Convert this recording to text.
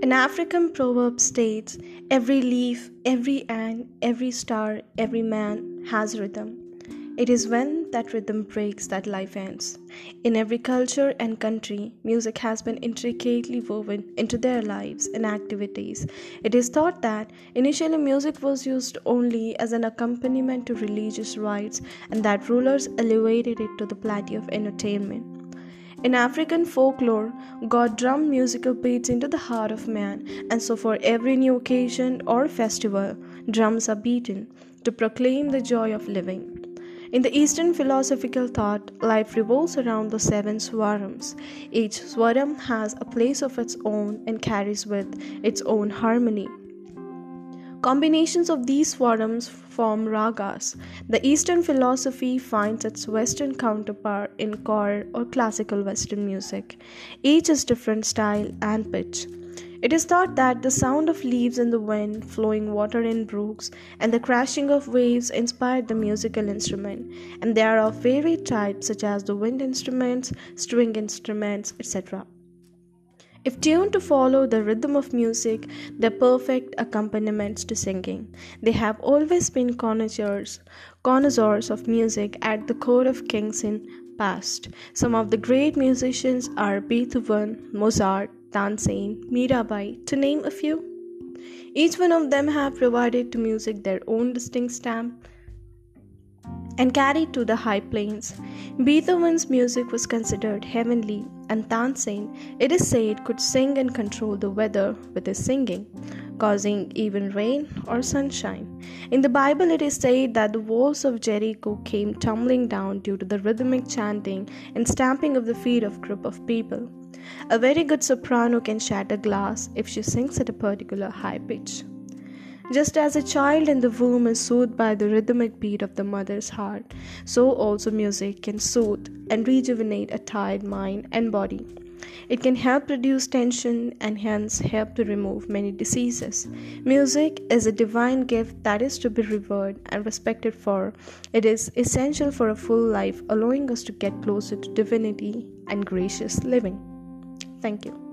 An African proverb states every leaf, every ant, every star, every man has rhythm. It is when that rhythm breaks that life ends. In every culture and country, music has been intricately woven into their lives and activities. It is thought that initially music was used only as an accompaniment to religious rites and that rulers elevated it to the plateau of entertainment. In African folklore, God drummed musical beats into the heart of man, and so for every new occasion or festival, drums are beaten to proclaim the joy of living. In the Eastern philosophical thought, life revolves around the seven swarams. Each swaram has a place of its own and carries with its own harmony. Combinations of these swarams form ragas. The Eastern philosophy finds its Western counterpart in chord or classical Western music. Each is different style and pitch. It is thought that the sound of leaves in the wind, flowing water in brooks, and the crashing of waves inspired the musical instrument, and there are of varied types such as the wind instruments, string instruments, etc. If tuned to follow the rhythm of music, they're perfect accompaniments to singing. They have always been connoisseurs, connoisseurs of music at the court of kings in past. Some of the great musicians are Beethoven, Mozart, Tansen, Mirabai, to name a few. Each one of them have provided to music their own distinct stamp and carried to the high plains. Beethoven's music was considered heavenly, and Tansen, it is said, could sing and control the weather with his singing, causing even rain or sunshine. In the Bible, it is said that the walls of Jericho came tumbling down due to the rhythmic chanting and stamping of the feet of a group of people. A very good soprano can shatter glass if she sings at a particular high pitch. Just as a child in the womb is soothed by the rhythmic beat of the mother's heart, so also music can soothe and rejuvenate a tired mind and body. It can help reduce tension and hence help to remove many diseases. Music is a divine gift that is to be revered and respected for. It is essential for a full life, allowing us to get closer to divinity and gracious living. Thank you.